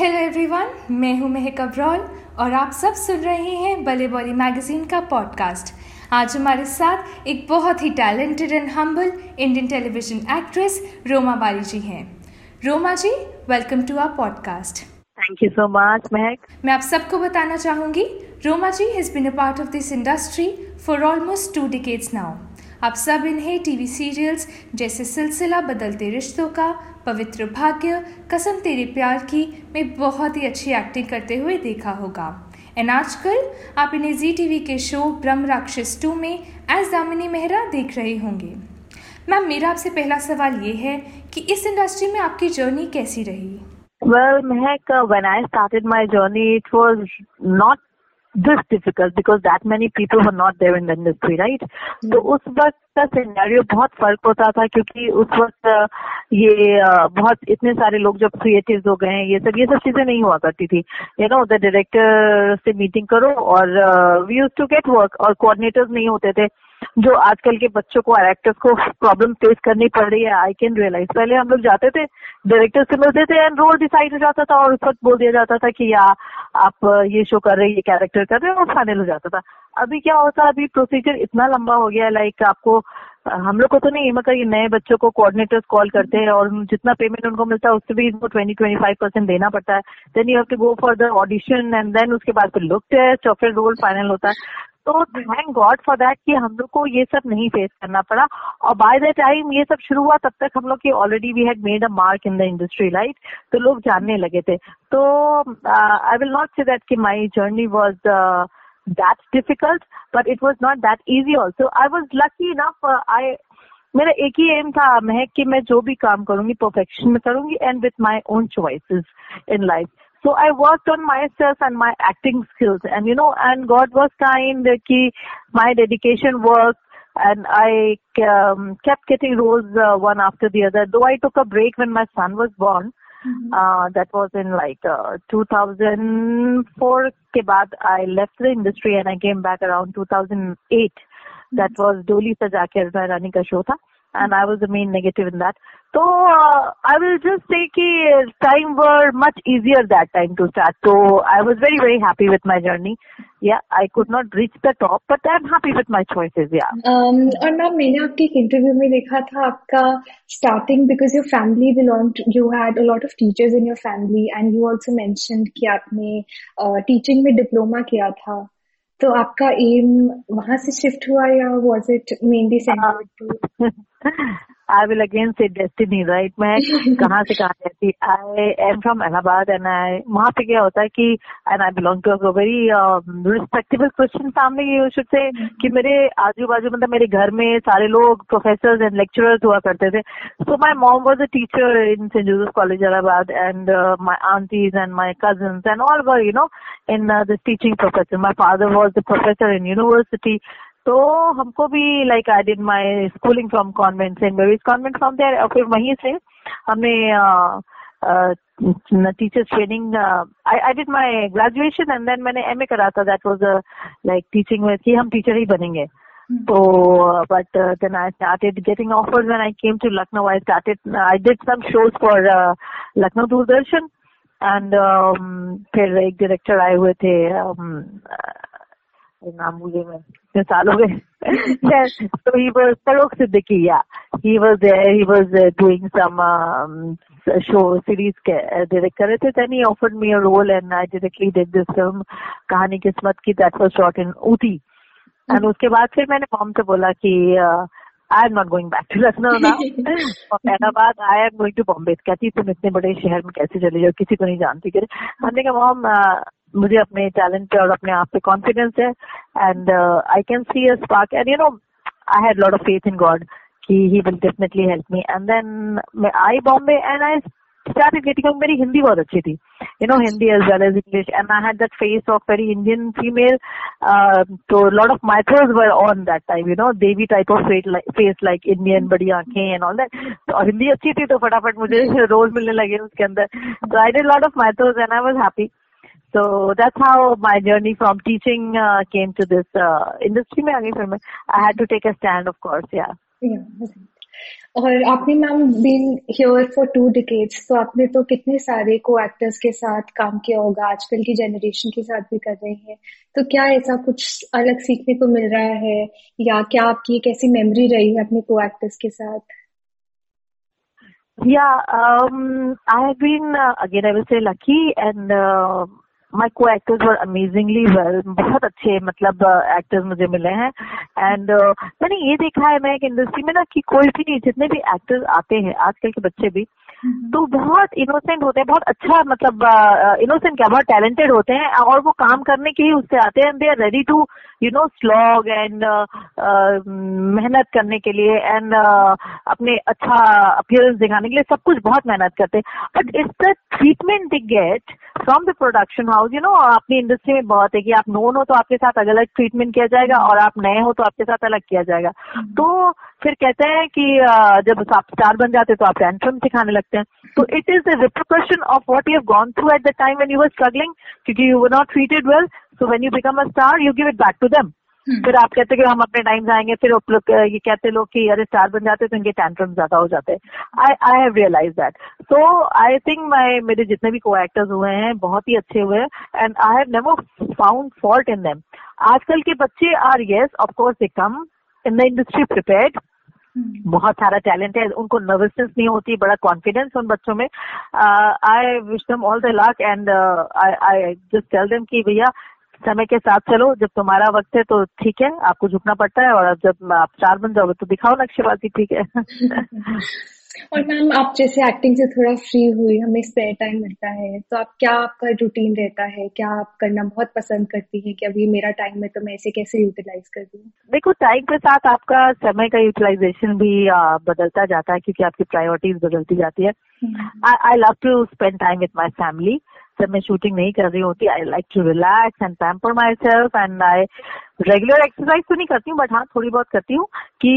Hello everyone मैं हूँ महक अब्रॉल और आप सब सुन रहे हैं बले बॉली मैगजीन का पॉडकास्ट आज हमारे साथ एक बहुत ही talented and humble Indian television actress Roma Bari ji हैं। Roma ji welcome to our podcast thank you so much Mahak मैं आप सबको बताना चाहूँगी Roma ji has been a part of this industry for almost two decades now आप सब इन्हें TV serials जैसे सिलसिला बदलते रिश्तों का पवित्र भाग्य कसम तेरे प्यार की में बहुत ही अच्छी एक्टिंग करते हुए देखा होगा। एंड आजकल आप इन्हें जी टीवी के शो ब्रह्म राक्षस टू में एज दामिनी मेहरा देख रहे होंगे। मैम मेरा आपसे पहला सवाल ये है कि इस इंडस्ट्री में आपकी जर्नी कैसी रही? Well, Mehak, uh, when I started my journey, it not this difficult because that many people were not there in the industry, right? तो उस वक्त का सिनेरियो बहुत फ़र्क होता था क्योंकि उस वक्त ये बहुत इतने सारे लोग जब क्रिएटिव हो गए हैं ये सब ये सब चीज़ें नहीं हुआ करती थी। यू नो द डायरेक्टर से मीटिंग करो और we use to get work और कोऑर्डिनेटर्स नहीं होते थे जो आजकल के बच्चों को एक्टर्स को प्रॉब्लम फेस करनी पड़ रही है आई कैन रियलाइज़ पहले हम लोग जाते थे डायरेक्टर से मिलते थे एंड रोल डिसाइड हो जाता था और उस वक्त बोल दिया जाता था कि या आप ये शो कर रहे हैं, ये कैरेक्टर कर रहे हैं और फाइनल हो जाता था। अभी क्या होता है, अभी प्रोसीजर इतना लंबा हो गया लाइक आपको हम लोग को तो नहीं, मगर ये नए बच्चों को कोऑर्डिनेटर्स कॉल करते हैं और जितना पेमेंट उनको मिलता है, उससे भी इनको ट्वेंटी ट्वेंटी फाइव परसेंट देना पड़ता है। Then you have to go for the audition and then उसके बाद फिर लुक टेस्ट और फिर रोल फाइनल होता है। तो थैंक गॉड फॉर दैट कि हम लोग को ये सब नहीं फेस करना पड़ा। और बाय द टाइम ये सब शुरू हुआ, तब तक हम लोग की already we had made a mark in the industry right तो लोग जानने लगे थे। तो I will not say that कि my journey was that difficult but it was not that easy also I was lucky enough I मेरा एक ही M था महक कि मैं जो भी काम करूँगी परफेक्शन में करूँगी and with my own choices in life So I worked on myself and my acting skills and you know, and God was kind ki my dedication worked and I um, kept getting roles uh, one after the other. Though I took a break when my son was born, mm-hmm. uh, that was in like uh, 2004 ke baad I left the industry and I came back around 2008. Mm-hmm. That was Doli Sajake Rani ka show tha and I was the main negative in that. So uh, I will just say कि time were much easier that time to start. So I was very very happy with my journey. Yeah, I could not reach the top, but I'm happy with my choices. Yeah. Um, और ma'am मैंने आपके एक interview में देखा था आपका starting because your family belonged, you had a lot of teachers in your family, and you also mentioned कि आपने uh, teaching में diploma किया था. तो आपका एम वहाँ से शिफ्ट हुआ या was it mainly centred to I will again say destiny, right? मैं कहाँ से कहाँ रहती I am from Allahabad and I वहाँ पे क्या होता है कि and I belong to a very respectable question family you should say कि मेरे आजू बाजू मतलब मेरे घर में सारे लोग प्रोफेसर एंड लेक्चरर्स हुआ करते थे so my mom was a teacher in Saint Joseph college Allahabad and my aunties and my cousins and all were you know in this teaching professor my father was the professor in university तो हमको भी like I did my schooling from convent saint Mary's convent from there और फिर वहीं से हमने teachers training I I did my graduation and then मैंने MA करा था. दैट वाज लाइक टीचिंग में कि हम टीचर ही बनेंगे. So, but uh, then I started getting offers when I came to Lucknow. I started, I did some shows for uh, Lucknow Doordarshan, and um, फिर एक director आए हुए थे um, नाम भूले मैं इतने साल हो गए so he was Farokh Siddiqui yeah he was there he was uh, doing some um, show series direct कर रहे थे then he offered me a role and I directly did this film कहानी किस्मत की that was shot in Uti and उसके बाद फिर मैंने mom से बोला कि I am not going back to Lucknow ना और I am going to Bombay कहती तुम इतने बड़े शहर में कैसे चले जाओ किसी को नहीं जानती करे हमने कहा मॉम मुझे अपने टैलेंट पे और अपने आप पे कॉन्फिडेंस है and I can see a spark and you know I had lot of faith in God कि he will definitely help me and then मैं आई Bombay and I started getting up मेरी हिंदी बहुत अच्छी थी। You know Hindi as well as English and I had that face of very Indian female तो lot of my were on that time you know Devi type of face like Indian बड़ी आँखें and all that और हिंदी अच्छी थी तो फटाफट मुझे role मिलने लगे उसके अंदर. तो I did lot of my and I was happy so that how my journey from teaching came to this industry में आगे फिर मैं I had to take a stand of course या और आपने ma'am been here for two decades तो आपने तो कितने सारे को एक्टर्स के साथ काम किया होगा? आजकल की जनरेशन के साथ भी कर रहे हैं। तो क्या ऐसा कुछ अलग सीखने को मिल रहा है? या क्या आपकी एक ऐसी मेमोरी रही है अपने को एक्टर्स के साथ या I have been again I will say lucky and my को एक्टर्स वर अमेजिंगली वेल बहुत अच्छे मतलब एक्टर्स uh, मुझे मिले हैं एंड uh, मैंने ये देखा है मैं एक इंडस्ट्री में ना कि कोई भी नहीं जितने भी एक्टर्स आते हैं आजकल के बच्चे भी। तो बहुत इनोसेंट होते हैं बहुत अच्छा मतलब इनोसेंट uh, क्या बहुत टैलेंटेड होते हैं और वो काम करने के ही उससे आते हैं they are ready to you know slog and मेहनत करने के लिए एंड uh, अपने अच्छा अपियरेंस दिखाने के लिए सब कुछ बहुत मेहनत करते हैं। But it's the treatment they get from the production house you know अपनी इंडस्ट्री में बहुत है कि आप नोन हो तो आपके साथ अलग अलग ट्रीटमेंट किया जाएगा और आप नए हो तो आपके साथ अलग किया जाएगा। हम्म। तो फिर कहते हैं कि जब आप स्टार बन जाते तो आप टेंट्रम सिखाने लगते हैं तो it is the repercussion of what you gone through at the time when you were struggling क्योंकि you were not treated well so when you become a star you give it back to them फिर आप कहते कि हम अपने time आएँगे फिर ये कहते लोग कि अरे स्टार बन जाते तो इनके टेंट्रम ज़्यादा हो जाते। I I have realise that so I think my मेरे जितने भी को एक्टर्स हुए हैं बहुत ही अच्छे हुए हैं and I have never found fault in them आजकल के बच्चे are yes of course they come in the industry prepared बहुत सारा टैलेंट है उनको नर्वसनेस नहीं होती बड़ा कॉन्फिडेंस उन बच्चों में। I wish them all the luck and I I just tell them कि भैया समय के साथ चलो जब तुम्हारा वक्त है तो ठीक है आपको झुकना पड़ता है और जब आप चार बन जाओगे तो दिखाओ नक्शेबाजी ठीक है। और मैम आप जैसे एक्टिंग से थोड़ा फ्री हुई हमें स्पेयर टाइम मिलता है तो आप क्या आपका रूटीन रहता है? क्या आप करना बहुत पसंद करती है कि अभी मेरा टाइम है तो मैं इसे कैसे यूटिलाइज कर दूँ देखो टाइम के साथ आपका समय का यूटिलाइजेशन भी बदलता जाता है क्योंकि आपकी प्रायोरिटीज बदलती जाती है। I love to spend time with my family जब मैं शूटिंग नहीं कर रही होती I like to relax and pamper myself and I regular exercise तो नहीं करती हूँ बट हाँ थोड़ी बहुत करती हूँ कि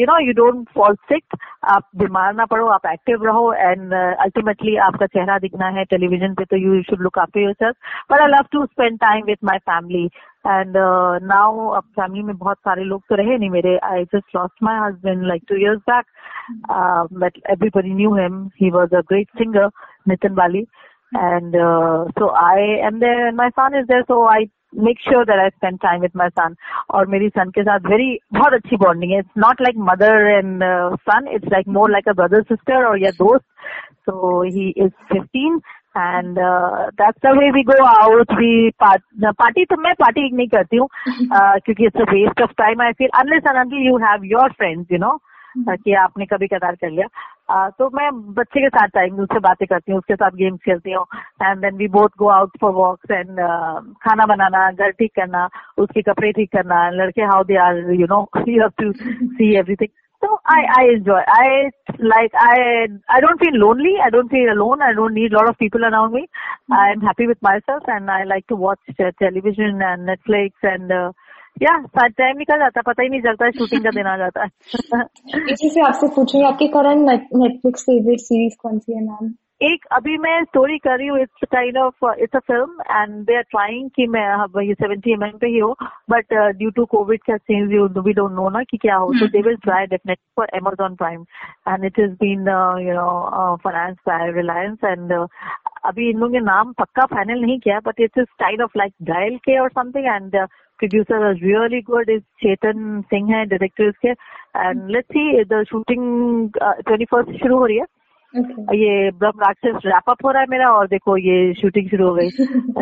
you know you don't fall sick आप बीमार ना पड़ो आप एक्टिव रहो एंड अल्टीमेटली uh, आपका चेहरा दिखना है टेलीविज़न पे तो you should look after yourself but I love to spend time with my family and now अब फैमिली में बहुत सारे लोग तो रहे नहीं मेरे. I just lost my husband like two years back but everybody knew him he was a great singer Nitin Bali and uh, so I am there and my son is there so I make sure that I spend time with my son और मेरी son के साथ very बहुत अच्छी bonding है it's not like mother and uh, son it's like more like a brother sister or या दोस्त so he is 15 and uh, that's the way we go out we part, party तो मैं party नहीं करती हूँ uh, क्योंकि it's a waste of time I feel unless and until you have your friends you know कि आपने कभी कदार कर लिया तो मैं बच्चे के साथ टाइम उससे बातें करती हूँ उसके साथ गेम्स खेलती हूँ and then we both go out for walks and खाना बनाना घर ठीक करना उसके कपड़े ठीक करना लड़के how they are you know you have to see everything So I, I enjoy. I like I I don't feel lonely. I don't feel alone. I don't need a lot of people around me. Mm-hmm. I'm happy with myself, and I like to watch uh, television and Netflix and uh, या साथ time निकल जाता पता ही नहीं चलता shooting का दिन आ जाता है। इसी से आपसे पूछूँगी आपकी करंट नेटफ्लिक्स फेवरेट सीरीज़ कौन सी है मैम एक अभी मैं स्टोरी कर रही हूँ it's kind of it's a film and they are trying कि मैं ये सेवेंटी एम पे ही हो बट ड्यू टू कोविड का change you we don't know ना कि क्या हो तो they will try definitely for Amazon Prime and it is been you know finance by Reliance and अभी इन लोगों ने नाम पक्का फाइनल नहीं किया but it's kind of like dial के और something and producer was really good is Chetan Singh है director के and let's see the shooting uh, 21st शुरू हो रही है Okay. ये ब्रह्म राक्षस रैप अप हो रहा है मेरा और देखो ये शूटिंग शुरू हो गई। तो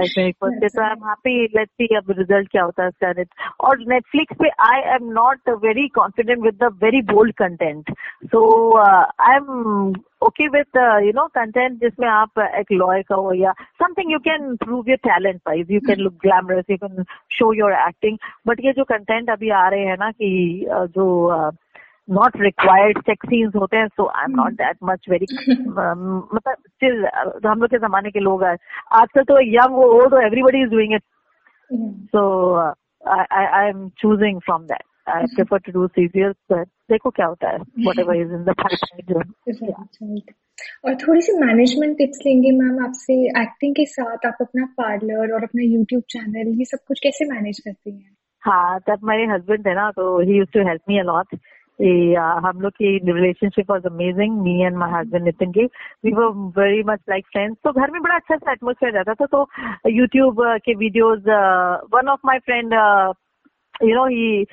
I am happy let's see अब रिज़ल्ट क्या होता है इसका और नेटफ्लिक्स पे I am not very confident with the very bold content so I am okay with you know content जिसमें आप एक लॉयर का हो या something you can prove your talent wise you can look glamorous you can show your acting but ये जो content अभी आ रहे हैं ना कि uh, जो uh, not required sex scenes होते हैं so I am not that much very मतलब स्टिल हम लोग के जमाने के लोग आजकल तो young old everybody is doing it so I am choosing from that I prefer to do serials देखो क्या होता है whatever is in the और थोड़ी सी मैनेजमेंट टिप्स लेंगे मैम आपसे एक्टिंग के साथ आप अपना पार्लर और अपना यूट्यूब चैनल ये सब कुछ कैसे मैनेज करती हैं? हाँ तब मेरे हस्बैंड है ना तो he use to help me a lot हम लोग की relationship was amazing me and my husband Nitin की. We were very much like friends तो घर में बड़ा अच्छा सा एटमोसफेयर रहता था तो यूट्यूब के videos one of my friend you know he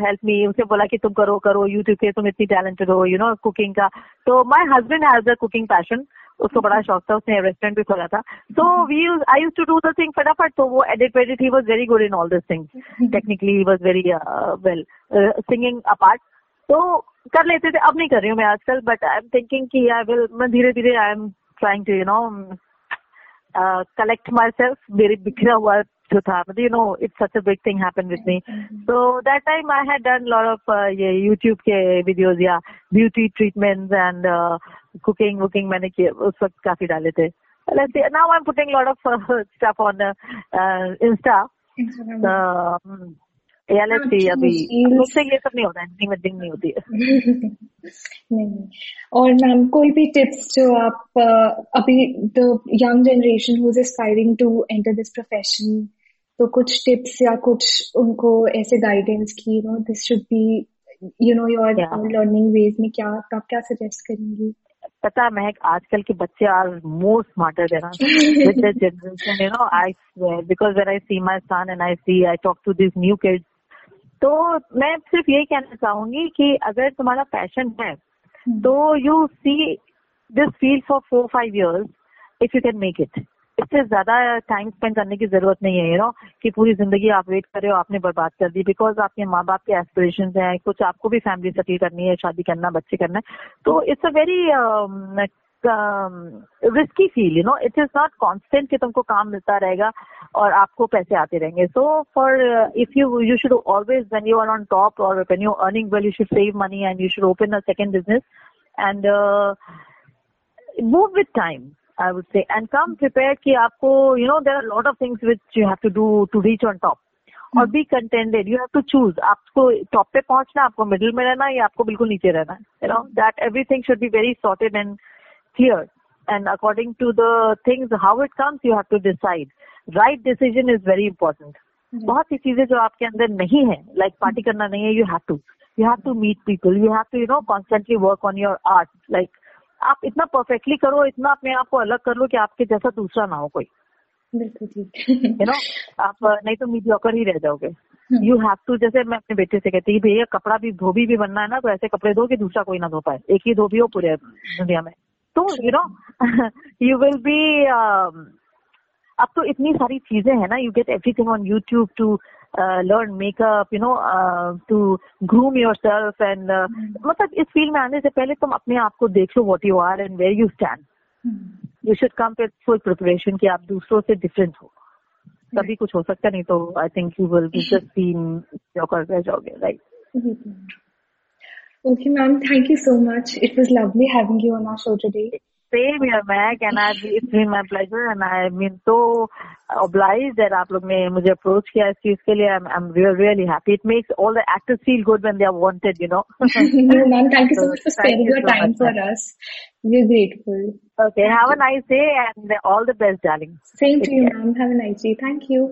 help me उसे बोला कि तुम करो करो यूट्यूब पे तुम इतनी टैलेंटेड हो यू नो कुकिंग का. तो my husband has a cooking passion उसको बड़ा शौक था उसने रेस्टोरेंट भी खोला था. तो we I use to do the thing फटाफट तो वो edit वेडिट he was very good in all this things technically he was very well singing apart तो कर लेते थे। अब नहीं कर रही हूँ मैं आजकल बट आई एम थिंकिंग कि आई विल मैं धीरे धीरे I am trying to you know collect myself मेरे बिखरा हुआ जो था मतलब you know it's such a big thing happen with me so that time I had done lot of ये यूट्यूब के वीडियोस या ब्यूटी ट्रीटमेंट्स एंड कुकिंग वुकिंग मैंने किए उस वक्त काफ़ी डाले थे। Let's say now I'm putting a lot of uh, stuff on uh, uh, Insta. Uh, या लेट्स सी अभी मुझसे ये सब नहीं होता एडिटिंग वेडिंग नहीं होती है नहीं और मैम कोई भी टिप्स जो आप अभी the young generation who is aspiring to enter this profession तो कुछ टिप्स या कुछ उनको ऐसे गाइडेंस की you know this should be you know your learning ways में क्या आप क्या सजेस्ट करेंगी पता महक आजकल के बच्चे are more smarter than with the generation you know I because when I see my son and I see I talk to this new kids तो मैं सिर्फ़ यही कहना चाहूँगी कि अगर तुम्हारा पैशन है हम्म। तो you see this field for four five years if you can make it इससे ज़्यादा टाइम स्पेंड करने की ज़रूरत नहीं है यू नो कि पूरी ज़िंदगी आप वेट कर रहे हो आपने बर्बाद कर दी बिकॉज़ आपके माँ बाप के एस्पिरेशन हैं कुछ आपको भी फैमिली सेटल करनी है शादी करना बच्चे करना है तो it's a very risky feel you know it is not constant कि तुमको काम मिलता रहेगा और आपको पैसे आते रहेंगे। So for if you you should always when you are on top और when you earning well you should save money and you should open a second business and move with time I would say, and come prepared कि आपको you know there are a lot of things which you have to do to reach on top. और be contented you have to choose आपको top पे पहुँचना आपको middle में रहना या आपको बिल्कुल नीचे रहना you know that everything should be very sorted and clear and according to the things how it comes you have to decide right decision is very important बहुत सी चीज़ें जो आपके अंदर नहीं है लाइक पार्टी करना नहीं है you have to you have to meet people you have to you know constantly work on your art like आप इतना परफेक्टली करो इतना अपने आप को अलग कर लो कि आपके जैसा दूसरा ना हो कोई। यू नो आप नहीं तो मीडियोकर ही रह जाओगे। यू हैव टू जैसे मैं अपने बेटे से कहती हूँ भैया कपड़ा भी धोबी भी बनना है ना तो ऐसे कपड़े दो कि दूसरा कोई ना धो पाए। एक ही धोबी हो पूरे दुनिया में। तो you know you will be अब तो इतनी सारी चीज़ें हैं ना you get everything on YouTube to learn makeup you know to groom yourself and मतलब इस फ़ील्ड में आने से पहले तुम अपने आप को देख लो what you are and where you stand you should come with full preparation कि आप दूसरों से डिफरेंट हो। तभी कुछ हो सकता नहीं तो I think you will be just scene कर रह जाओगे right Okay, ma'am. Thank you so much. It was lovely having you on our show today. Same here, Mac, and I, it's been my pleasure, and I mean so obliged that आप लोग ने मुझे approach किया इस चीज़ के लिए I'm I'm really really happy. It makes all the actors feel good when they are wanted, you know. no, ma'am. Thank you so much for sparing your so time for us. We're grateful. Okay. Have a nice day and all the best, darling. Same to you, ma'am. Have a nice day. Thank you.